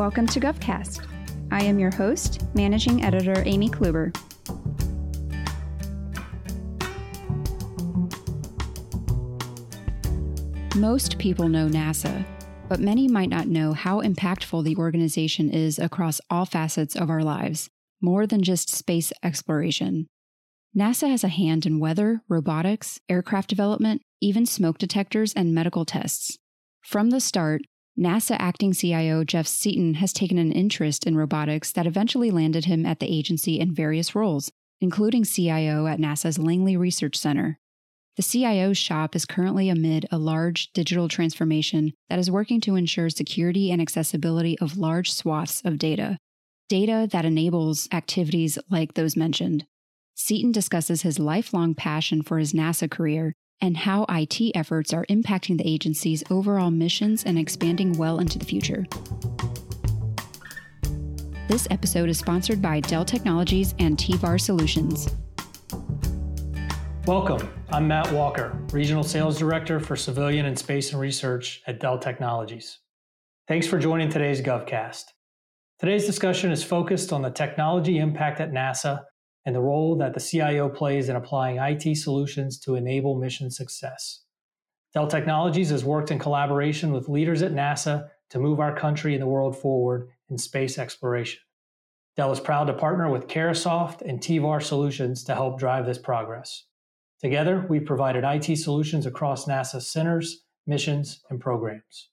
Welcome to GovCast. I am your host, Managing Editor Amy Kluber. Most people know NASA, but many might not know how impactful the organization is across all facets of our lives, more than just space exploration. NASA has a hand in weather, robotics, aircraft development, even smoke detectors and medical tests. From the start, NASA acting CIO Jeff Seaton has taken an interest in robotics that eventually landed him at the agency in various roles, including CIO at NASA's Langley Research Center. The CIO's shop is currently amid a large digital transformation that is working to ensure security and accessibility of large swaths of data, data that enables activities like those mentioned. Seaton discusses his lifelong passion for his NASA career and how IT efforts are impacting the agency's overall missions and expanding well into the future. This episode is sponsored by Dell Technologies and TVAR Solutions. Welcome. I'm Matt Walker, Regional Sales Director for Civilian and Space and Research at Dell Technologies. Thanks for joining today's GovCast. Today's discussion is focused on the technology impact at NASA and the role that the CIO plays in applying IT solutions to enable mission success. Dell Technologies has worked in collaboration with leaders at NASA to move our country and the world forward in space exploration. Dell is proud to partner with Carahsoft and TVAR Solutions to help drive this progress. Together, we've provided IT solutions across NASA centers, missions, and programs.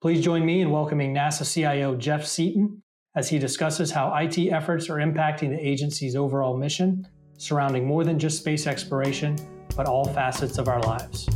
Please join me in welcoming NASA CIO Jeff Seaton as he discusses how IT efforts are impacting the agency's overall mission, surrounding more than just space exploration, but all facets of our lives.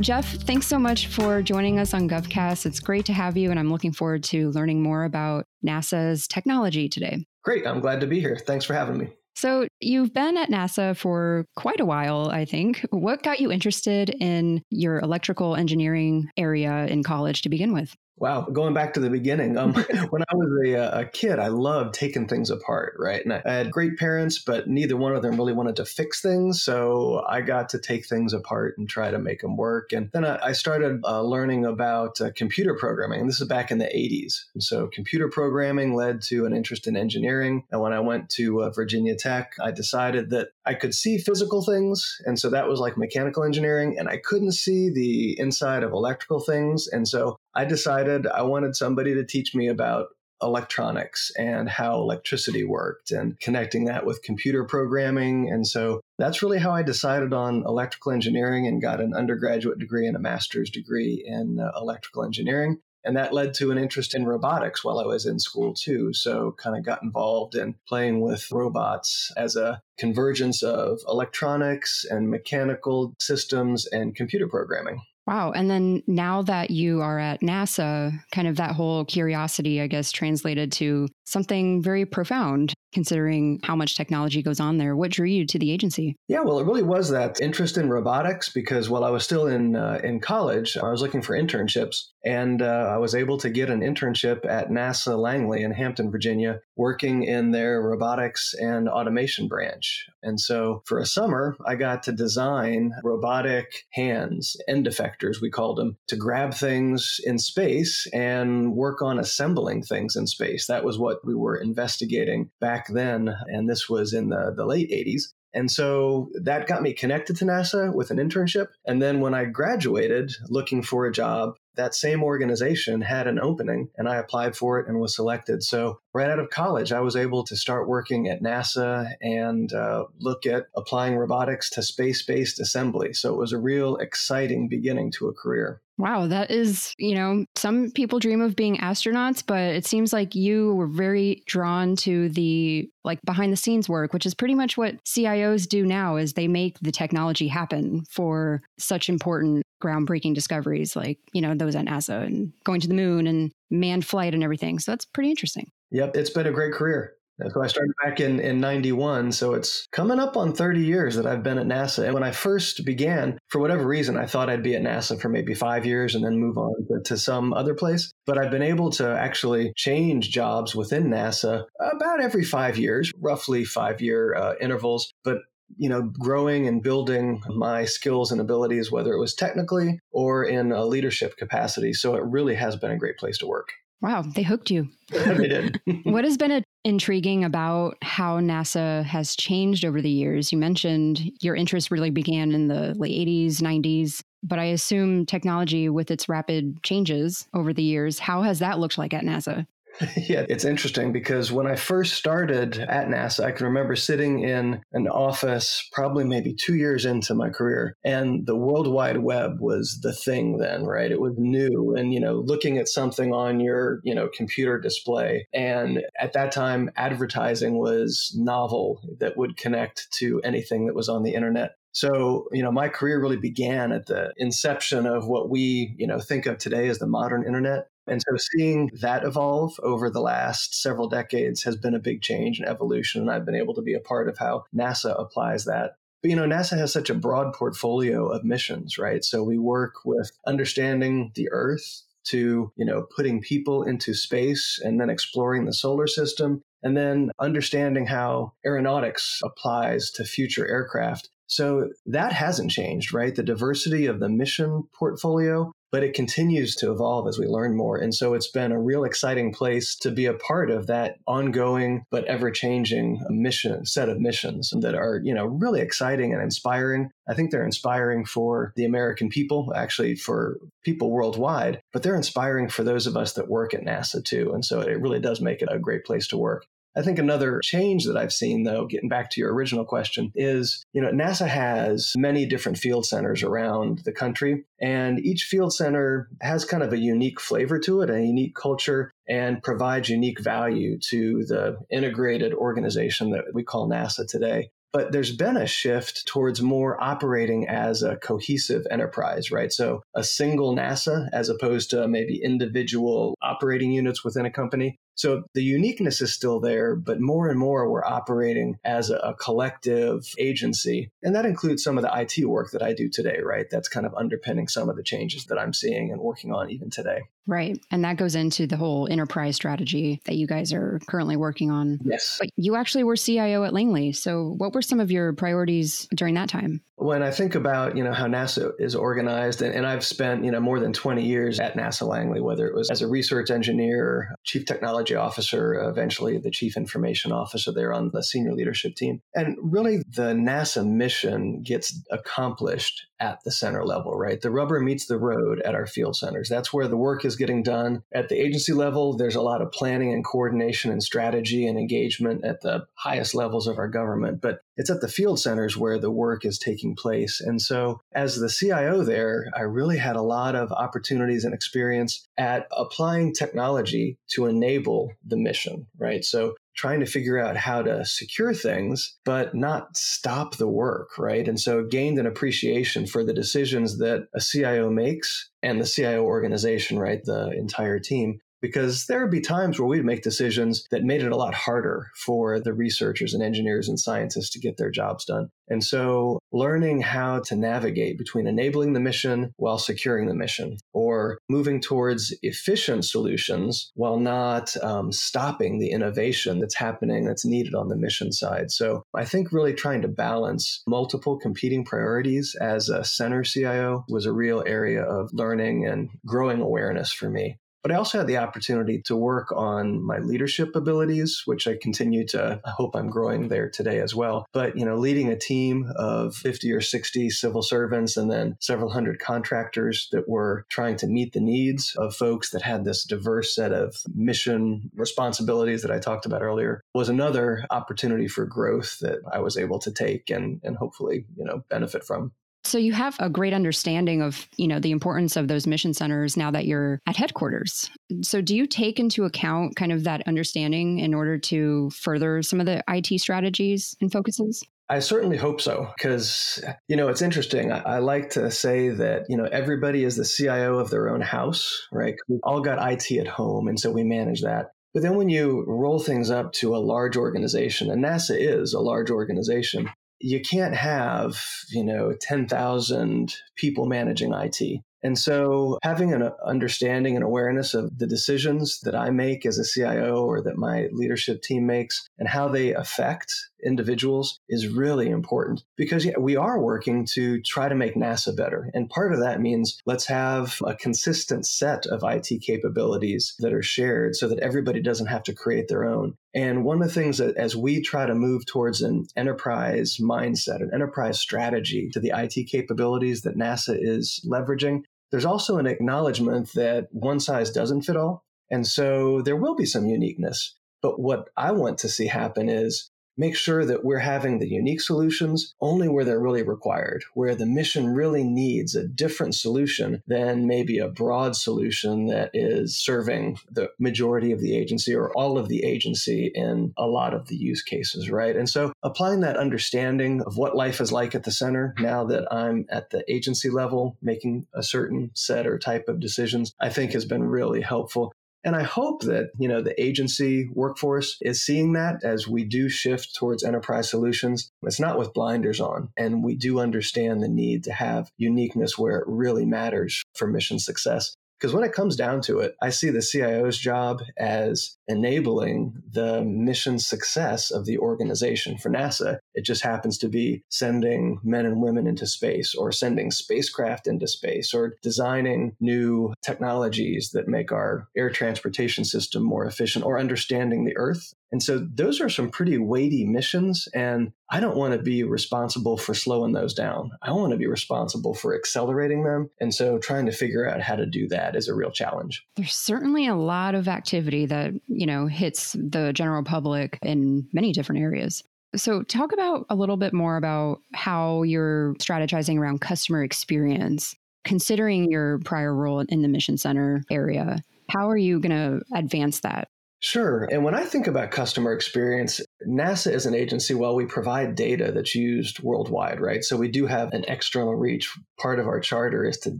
Jeff, thanks so much for joining us on GovCast. It's great to have you, and I'm looking forward to learning more about NASA's technology today. Great. I'm glad to be here. Thanks for having me. So, you've been at NASA for quite a while, I think. What got you interested in your electrical engineering area in college to begin with? Wow, going back to the beginning, um, when I was a, uh, a, kid, I loved taking things apart, right? And I, I, had great parents, but neither one of them really wanted to fix things. So I got to take things apart and try to make them work. And then I, I started uh, learning about uh, computer programming. And this is back in the 80s. And so computer programming led to an interest in engineering. And when I went to uh, Virginia Tech, I decided that I could see physical things. And so that was like mechanical engineering. And I couldn't see the inside of electrical things. And so I decided I wanted somebody to teach me about electronics and how electricity worked and connecting that with computer programming. And so that's really how I decided on electrical engineering and got an undergraduate degree and a master's degree in uh, electrical engineering. And that led to an interest in robotics while I was in school too. So kind of got involved in playing with robots as a convergence of electronics and mechanical systems and computer programming. Wow. And then now that you are at NASA, kind of that whole curiosity, I guess, translated to something very profound considering how much technology goes on there. What drew you to the agency? Yeah, well, it really was that interest in robotics because while I was still in uh, in college, I was looking for internships, and uh, I was able to get an internship at NASA Langley in Hampton, Virginia, working in their robotics and automation branch. And so for a summer, I got to design robotic hands, end effectors, we called them, to grab things in space and work on assembling things in space. That was what we were investigating back then. And this was in the, the late 80s. And so that got me connected to NASA with an internship. And then when I graduated looking for a job, that same organization had an opening and I applied for it and was selected. So, right out of college, I was able to start working at NASA and uh, look at applying robotics to space based assembly. So, it was a real exciting beginning to a career. Wow, that is, you know, some people dream of being astronauts, but it seems like you were very drawn to the like behind the scenes work, which is pretty much what CIOs do now is they make the technology happen for such important groundbreaking discoveries like, you know, those at NASA and going to the moon and manned flight and everything. So that's pretty interesting. Yep, it's been a great career. So I started back in, in 91. So it's coming up on 30 years that I've been at NASA. And when I first began, for whatever reason, I thought I'd be at NASA for maybe five years and then move on to, to some other place. But I've been able to actually change jobs within NASA about every five years, roughly five year uh, intervals. But you know, growing and building my skills and abilities, whether it was technically or in a leadership capacity. So it really has been a great place to work. Wow, they hooked you. they did. what has been intriguing about how NASA has changed over the years? You mentioned your interest really began in the late 80s, 90s, but I assume technology with its rapid changes over the years, how has that looked like at NASA? Yeah, it's interesting because when I first started at NASA, I can remember sitting in an office probably maybe two years into my career, and the World Wide Web was the thing then, right? It was new, and you know, looking at something on your you know computer display, and at that time, advertising was novel that would connect to anything that was on the internet. So, you know, my career really began at the inception of what we, you know, think of today as the modern internet. And so seeing that evolve over the last several decades has been a big change and evolution. And I've been able to be a part of how NASA applies that. But, you know, NASA has such a broad portfolio of missions, right? So we work with understanding the Earth to, you know, putting people into space and then exploring the solar system and then understanding how aeronautics applies to future aircraft. So that hasn't changed, right? The diversity of the mission portfolio but it continues to evolve as we learn more. And so it's been a real exciting place to be a part of that ongoing but ever changing mission set of missions that are, you know, really exciting and inspiring. I think they're inspiring for the American people, actually for people worldwide, but they're inspiring for those of us that work at NASA too. And so it really does make it a great place to work. I think another change that I've seen, though, getting back to your original question, is you know, NASA has many different field centers around the country, and each field center has kind of a unique flavor to it, a unique culture, and provides unique value to the integrated organization that we call NASA today. But there's been a shift towards more operating as a cohesive enterprise, right? So a single NASA as opposed to maybe individual operating units within a company. So the uniqueness is still there, but more and more we're operating as a, collective agency. And that includes some of the IT work that I do today, right? That's kind of underpinning some of the changes that I'm seeing and working on even today. Right. And that goes into the whole enterprise strategy that you guys are currently working on. Yes. But you actually were CIO at Langley. So what were some of your priorities during that time? When I think about, you know, how NASA is organized, and, and I've spent, you know, more than 20 years at NASA Langley, whether it was as a research engineer, chief technology officer, eventually the chief information officer there on the senior leadership team. And really the NASA mission gets accomplished at the center level, right? The rubber meets the road at our field centers. That's where the work is getting done. At the agency level, there's a lot of planning and coordination and strategy and engagement at the highest levels of our government. But it's at the field centers where the work is taking place. And so, as the CIO there, I really had a lot of opportunities and experience at applying technology to enable the mission, right? So, trying to figure out how to secure things, but not stop the work, right? And so gained an appreciation for the decisions that a CIO makes and the CIO organization, right? The entire team because there would be times where we'd make decisions that made it a lot harder for the researchers and engineers and scientists to get their jobs done. And so learning how to navigate between enabling the mission while securing the mission or moving towards efficient solutions while not um, stopping the innovation that's happening that's needed on the mission side. So I think really trying to balance multiple competing priorities as a center CIO was a real area of learning and growing awareness for me. But I also had the opportunity to work on my leadership abilities, which I continue to I hope I'm growing there today as well. But, you know, leading a team of 50 or 60 civil servants and then several hundred contractors that were trying to meet the needs of folks that had this diverse set of mission responsibilities that I talked about earlier was another opportunity for growth that I was able to take and, and hopefully, you know, benefit from. So you have a great understanding of, you know, the importance of those mission centers now that you're at headquarters. So do you take into account kind of that understanding in order to further some of the IT strategies and focuses? I certainly hope so because, you know, it's interesting. I, I, like to say that, you know, everybody is the CIO of their own house, right? We've all got IT at home, and so we manage that. But then when you roll things up to a large organization, and NASA is a large organization, you can't have, you know, 10,000 people managing IT. And so having an uh, understanding and awareness of the decisions that I make as a CIO or that my leadership team makes and how they affect individuals is really important because yeah, we are working to try to make NASA better. And part of that means let's have a consistent set of IT capabilities that are shared so that everybody doesn't have to create their own. And one of the things that as we try to move towards an enterprise mindset, an enterprise strategy to the IT capabilities that NASA is leveraging, there's also an acknowledgement that one size doesn't fit all. And so there will be some uniqueness. But what I want to see happen is make sure that we're having the unique solutions only where they're really required, where the mission really needs a different solution than maybe a broad solution that is serving the majority of the agency or all of the agency in a lot of the use cases, right? And so applying that understanding of what life is like at the center now that I'm at the agency level, making a certain set or type of decisions, I think has been really helpful. And I hope that, you know, the agency workforce is seeing that as we do shift towards enterprise solutions. It's not with blinders on. And we do understand the need to have uniqueness where it really matters for mission success. Because when it comes down to it, I see the CIO's job as enabling the mission success of the organization. For NASA, it just happens to be sending men and women into space or sending spacecraft into space or designing new technologies that make our air transportation system more efficient or understanding the Earth and so those are some pretty weighty missions. And I don't want to be responsible for slowing those down. I want to be responsible for accelerating them. And so trying to figure out how to do that is a real challenge. There's certainly a lot of activity that, you know, hits the general public in many different areas. So, talk about a little bit more about how you're strategizing around customer experience, considering your prior role in the Mission Center area. How are you going to advance that? Sure. And when I think about customer experience, NASA is an agency, while we provide data that's used worldwide, right? So we do have an external reach. Part of our charter is to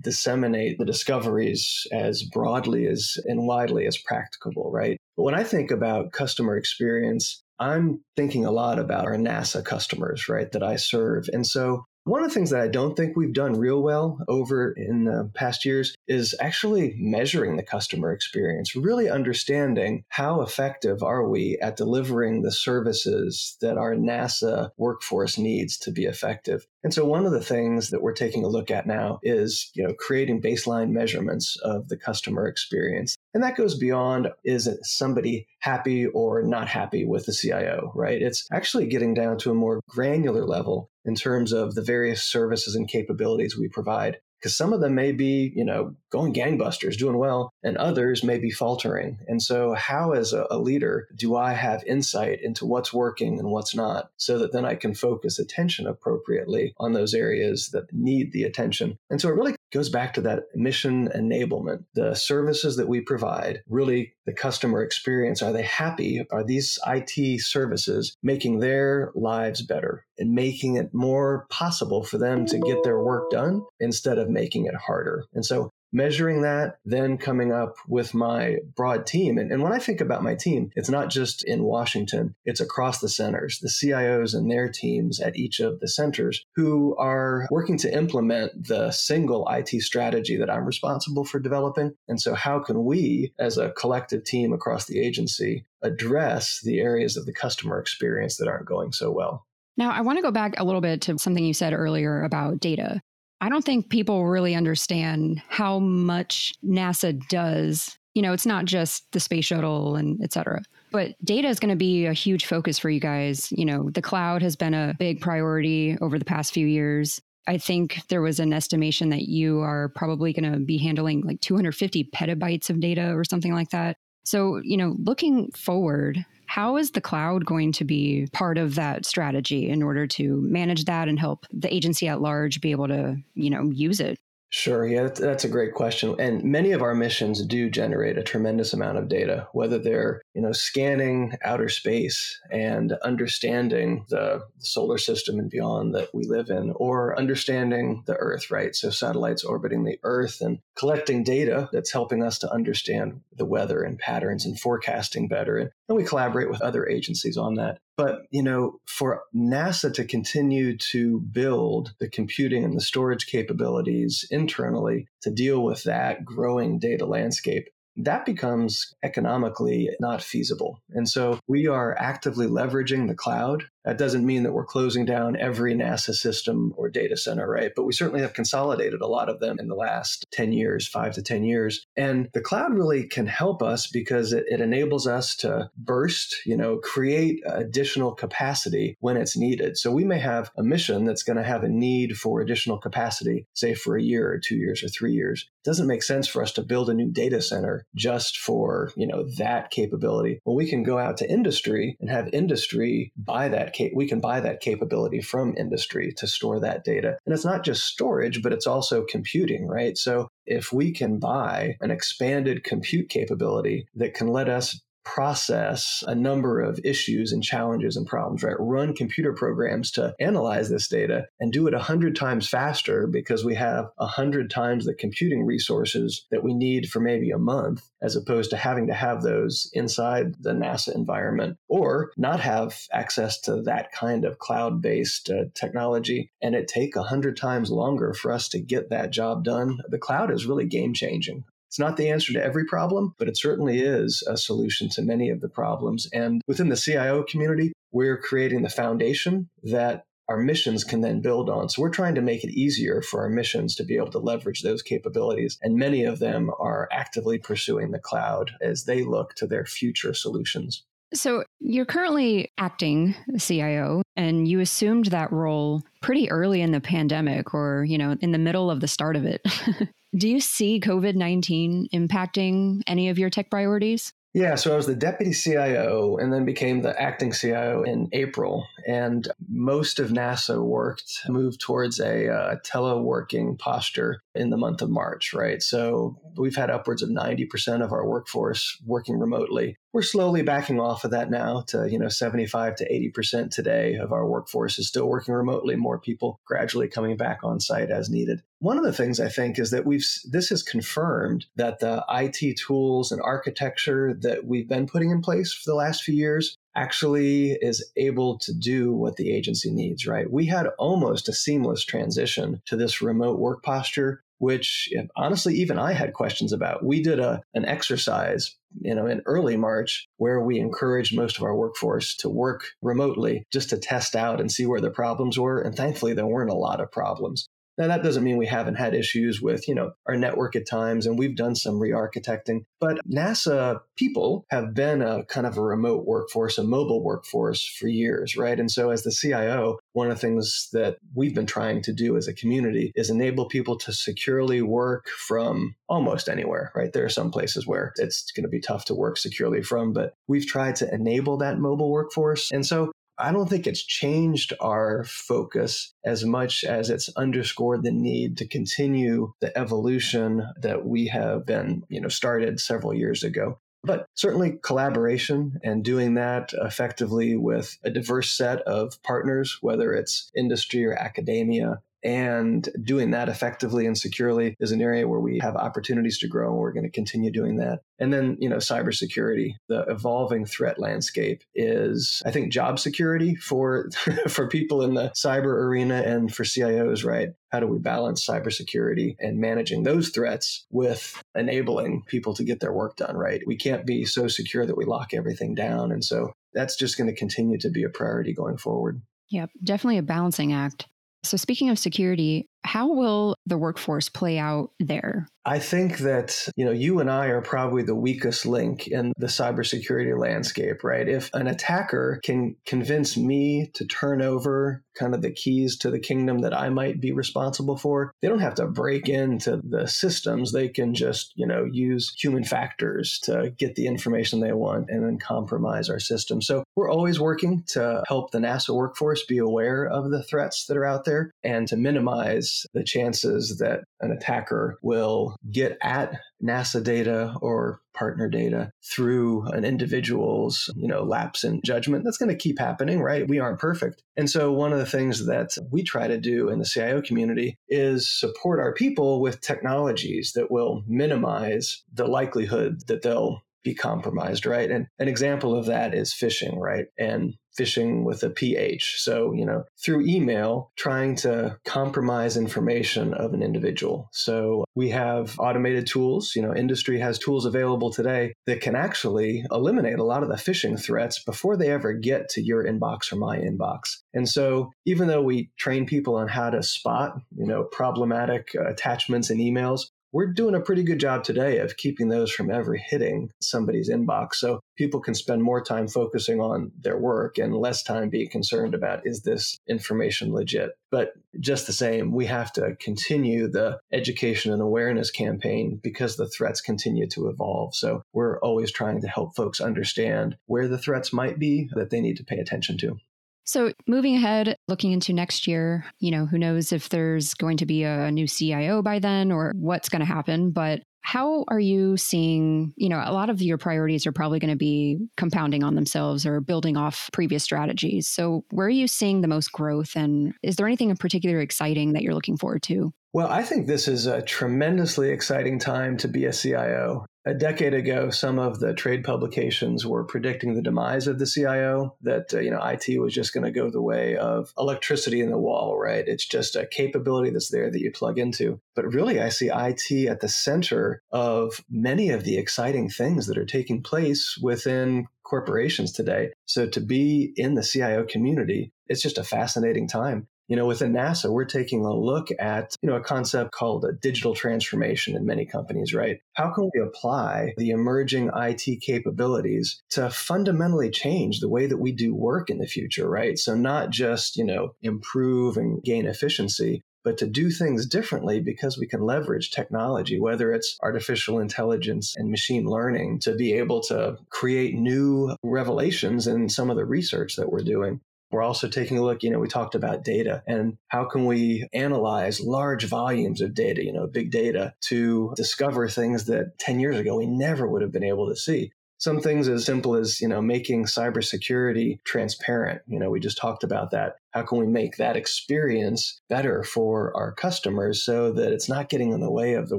disseminate the discoveries as broadly as and widely as practicable, right? But when I think about customer experience, I'm thinking a lot about our NASA customers, right, that I serve. And so one of the things that I don't think we've done real well over in the past years is actually measuring the customer experience, really understanding how effective are we at delivering the services that our NASA workforce needs to be effective. And so one of the things that we're taking a look at now is, you know, creating baseline measurements of the customer experience. And that goes beyond is somebody happy or not happy with the CIO, right? It's actually getting down to a more granular level in terms of the various services and capabilities we provide because some of them may be, you know, going gangbusters, doing well, and others may be faltering. And so, how, as a, a, leader, do I have insight into what's working and what's not so that then I can focus attention appropriately on those areas that need the attention? And so, it really goes back to that mission enablement. The services that we provide, really the customer experience. Are they happy? Are these IT services making their lives better and making it more possible for them to get their work done instead of making it harder? And so measuring that, then coming up with my broad team. And, and, when I think about my team, it's not just in Washington, it's across the centers, the CIOs and their teams at each of the centers who are working to implement the single IT strategy that I'm responsible for developing. And so, how can we, as a collective team across the agency, address the areas of the customer experience that aren't going so well? Now, I want to go back a little bit to something you said earlier about data. I don't think people really understand how much NASA does. You know, it's not just the space shuttle and et cetera, but data is going to be a huge focus for you guys. You know, the cloud has been a big priority over the past few years. I think there was an estimation that you are probably going to be handling like 250 petabytes of data or something like that. So, you know, looking forward, how is the cloud going to be part of that strategy in order to manage that and help the agency at large be able to, you know, use it? Sure. Yeah, that's a great question. And many of our missions do generate a tremendous amount of data, whether they're, you know, scanning outer space and understanding the solar system and beyond that we live in, or understanding the Earth, right? So satellites orbiting the Earth and collecting data that's helping us to understand the weather and patterns and forecasting better. And, and we collaborate with other agencies on that. But, you know, for NASA to continue to build the computing and the storage capabilities internally to deal with that growing data landscape, that becomes economically not feasible. And so we are actively leveraging the cloud that doesn't mean that we're closing down every NASA system or data center, right? But we certainly have consolidated a lot of them in the last 10 years, five to 10 years. And the cloud really can help us because it, it enables us to burst, you know, create additional capacity when it's needed. So we may have a mission that's going to have a need for additional capacity, say for a year or two years or three years. It doesn't make sense for us to build a new data center just for, you know, that capability. Well, we can go out to industry and have industry buy that we can buy that capability from industry to store that data. And it's not just storage, but it's also computing, right? So if we can buy an expanded compute capability that can let us process a number of issues and challenges and problems, right? Run computer programs to analyze this data and do it a hundred times faster because we have a hundred times the computing resources that we need for maybe a month, as opposed to having to have those inside the NASA environment or not have access to that kind of cloud based uh, technology and it take a hundred times longer for us to get that job done. The cloud is really game changing. It's not the answer to every problem, but it certainly is a solution to many of the problems. And within the CIO community, we're creating the foundation that our missions can then build on. So we're trying to make it easier for our missions to be able to leverage those capabilities. And many of them are actively pursuing the cloud as they look to their future solutions. So you're currently acting CIO and you assumed that role pretty early in the pandemic or, you know, in the middle of the start of it. Do you see COVID 19 impacting any of your tech priorities? Yeah, so I was the deputy CIO and then became the acting CIO in April. And most of NASA worked, moved towards a uh, teleworking posture in the month of March, right? So we've had upwards of 90% of our workforce working remotely. We're slowly backing off of that now to, you know, 75 to 80% today of our workforce is still working remotely, more people gradually coming back on site as needed. One of the things I think is that we've this has confirmed that the IT tools and architecture that we've been putting in place for the last few years actually is able to do what the agency needs, right? We had almost a seamless transition to this remote work posture which honestly even I had questions about. We did a an exercise, you know, in early March where we encouraged most of our workforce to work remotely just to test out and see where the problems were and thankfully there weren't a lot of problems. Now, that doesn't mean we haven't had issues with, you know, our network at times, and we've done some re-architecting. But NASA people have been a kind of a remote workforce, a mobile workforce for years, right? And so, as the CIO, one of the things that we've been trying to do as a community is enable people to securely work from almost anywhere, right? There are some places where it's going to be tough to work securely from, but we've tried to enable that mobile workforce. And so I don't think it's changed our focus as much as it's underscored the need to continue the evolution that we have been, you know, started several years ago. But certainly collaboration and doing that effectively with a diverse set of partners, whether it's industry or academia, and doing that effectively and securely is an area where we have opportunities to grow, and we're going to continue doing that. And then, you know, cybersecurity, the evolving threat landscape is, I think, job security for for people in the cyber arena and for CIOs, right? How do we balance cybersecurity and managing those threats with enabling people to get their work done, right? We can't be so secure that we lock everything down. And so that's just going to continue to be a priority going forward. Yep, definitely a balancing act. So, speaking of security, how will the workforce play out there? I think that, you know, you and I are probably the weakest link in the cybersecurity landscape, right? If an attacker can convince me to turn over kind of the keys to the kingdom that I might be responsible for, they don't have to break into the systems. They can just, you know, use human factors to get the information they want and then compromise our system. So we're always working to help the NASA workforce be aware of the threats that are out there and to minimize the chances that an attacker will get at NASA data or partner data through an individual's, you know, lapse in judgment. That's going to keep happening, right? We aren't perfect. And so one of the things that we try to do in the CIO community is support our people with technologies that will minimize the likelihood that they'll be compromised, right? And an example of that is phishing, right? And phishing with a PH. So, you know, through email, trying to compromise information of an individual. So we have automated tools, you know, industry has tools available today that can actually eliminate a lot of the phishing threats before they ever get to your inbox or my inbox. And so even though we train people on how to spot, you know, problematic uh, attachments in emails, we're doing a pretty good job today of keeping those from ever hitting somebody's inbox. So people can spend more time focusing on their work and less time being concerned about is this information legit. But just the same, we have to continue the education and awareness campaign because the threats continue to evolve. So we're always trying to help folks understand where the threats might be that they need to pay attention to. So, moving ahead, looking into next year, you know, who knows if there's going to be a new CIO by then or what's going to happen. But how are you seeing, you know, a lot of your priorities are probably going to be compounding on themselves or building off previous strategies. So, where are you seeing the most growth? And is there anything in particular exciting that you're looking forward to? Well, I think this is a tremendously exciting time to be a CIO. A decade ago, some of the trade publications were predicting the demise of the CIO, that uh, you know IT was just going to go the way of electricity in the wall, right? It's just a capability that's there that you plug into. But really, I see IT at the center of many of the exciting things that are taking place within corporations today. So to be in the CIO community, it's just a fascinating time. You know, within NASA, we're taking a look at, you know, a concept called a digital transformation in many companies, right? How can we apply the emerging IT capabilities to fundamentally change the way that we do work in the future, right? So not just, you know, improve and gain efficiency, but to do things differently because we can leverage technology, whether it's artificial intelligence and machine learning, to be able to create new revelations in some of the research that we're doing. We're also taking a look, you know, we talked about data and how can we analyze large volumes of data, you know, big data to discover things that 10 years ago we never would have been able to see. Some things as simple as, you know, making cybersecurity transparent. You know, we just talked about that. How can we make that experience better for our customers so that it's not getting in the way of the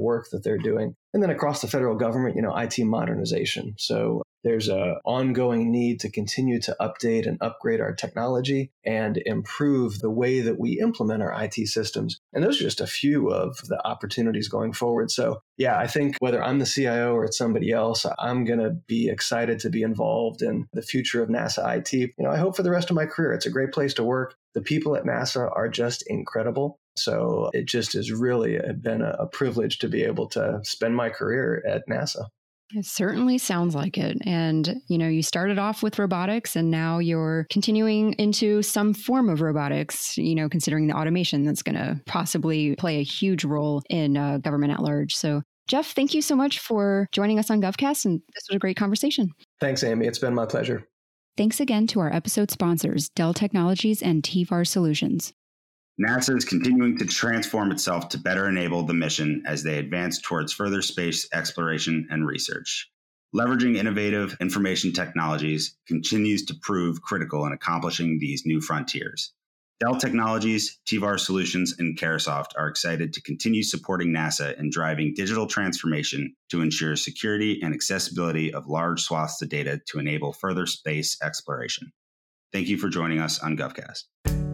work that they're doing? And then across the federal government, you know, IT modernization. So there's a ongoing need to continue to update and upgrade our technology and improve the way that we implement our IT systems. And those are just a few of the opportunities going forward. So, yeah, I think whether I'm the CIO or it's somebody else, I'm going to be excited to be involved in the future of NASA IT. You know, I hope for the rest of my career. It's a great place to work. The people at NASA are just incredible. So it just has really been a, privilege to be able to spend my career at NASA. It certainly sounds like it. And, you know, you started off with robotics and now you're continuing into some form of robotics, you know, considering the automation that's going to possibly play a huge role in uh, government at large. So, Jeff, thank you so much for joining us on GovCast. And this was a great conversation. Thanks, Amy. It's been my pleasure. Thanks again to our episode sponsors, Dell Technologies and TVAR Solutions. NASA is continuing to transform itself to better enable the mission as they advance towards further space exploration and research. Leveraging innovative information technologies continues to prove critical in accomplishing these new frontiers. Dell Technologies, TVAR Solutions, and Carahsoft are excited to continue supporting NASA in driving digital transformation to ensure security and accessibility of large swaths of data to enable further space exploration. Thank you for joining us on GovCast.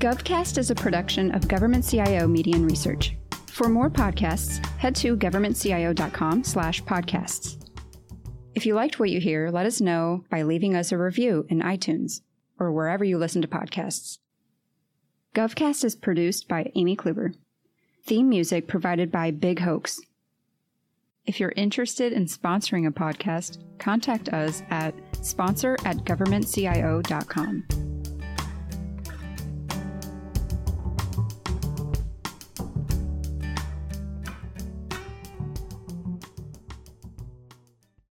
GovCast is a production of Government CIO Media and Research. For more podcasts, head to governmentcio.com slash podcasts. If you liked what you hear, let us know by leaving us a review in iTunes or wherever you listen to podcasts. GovCast is produced by Amy Kluber. Theme music provided by Big Hoax. If you're interested in sponsoring a podcast, contact us at sponsor at governmentcio.com.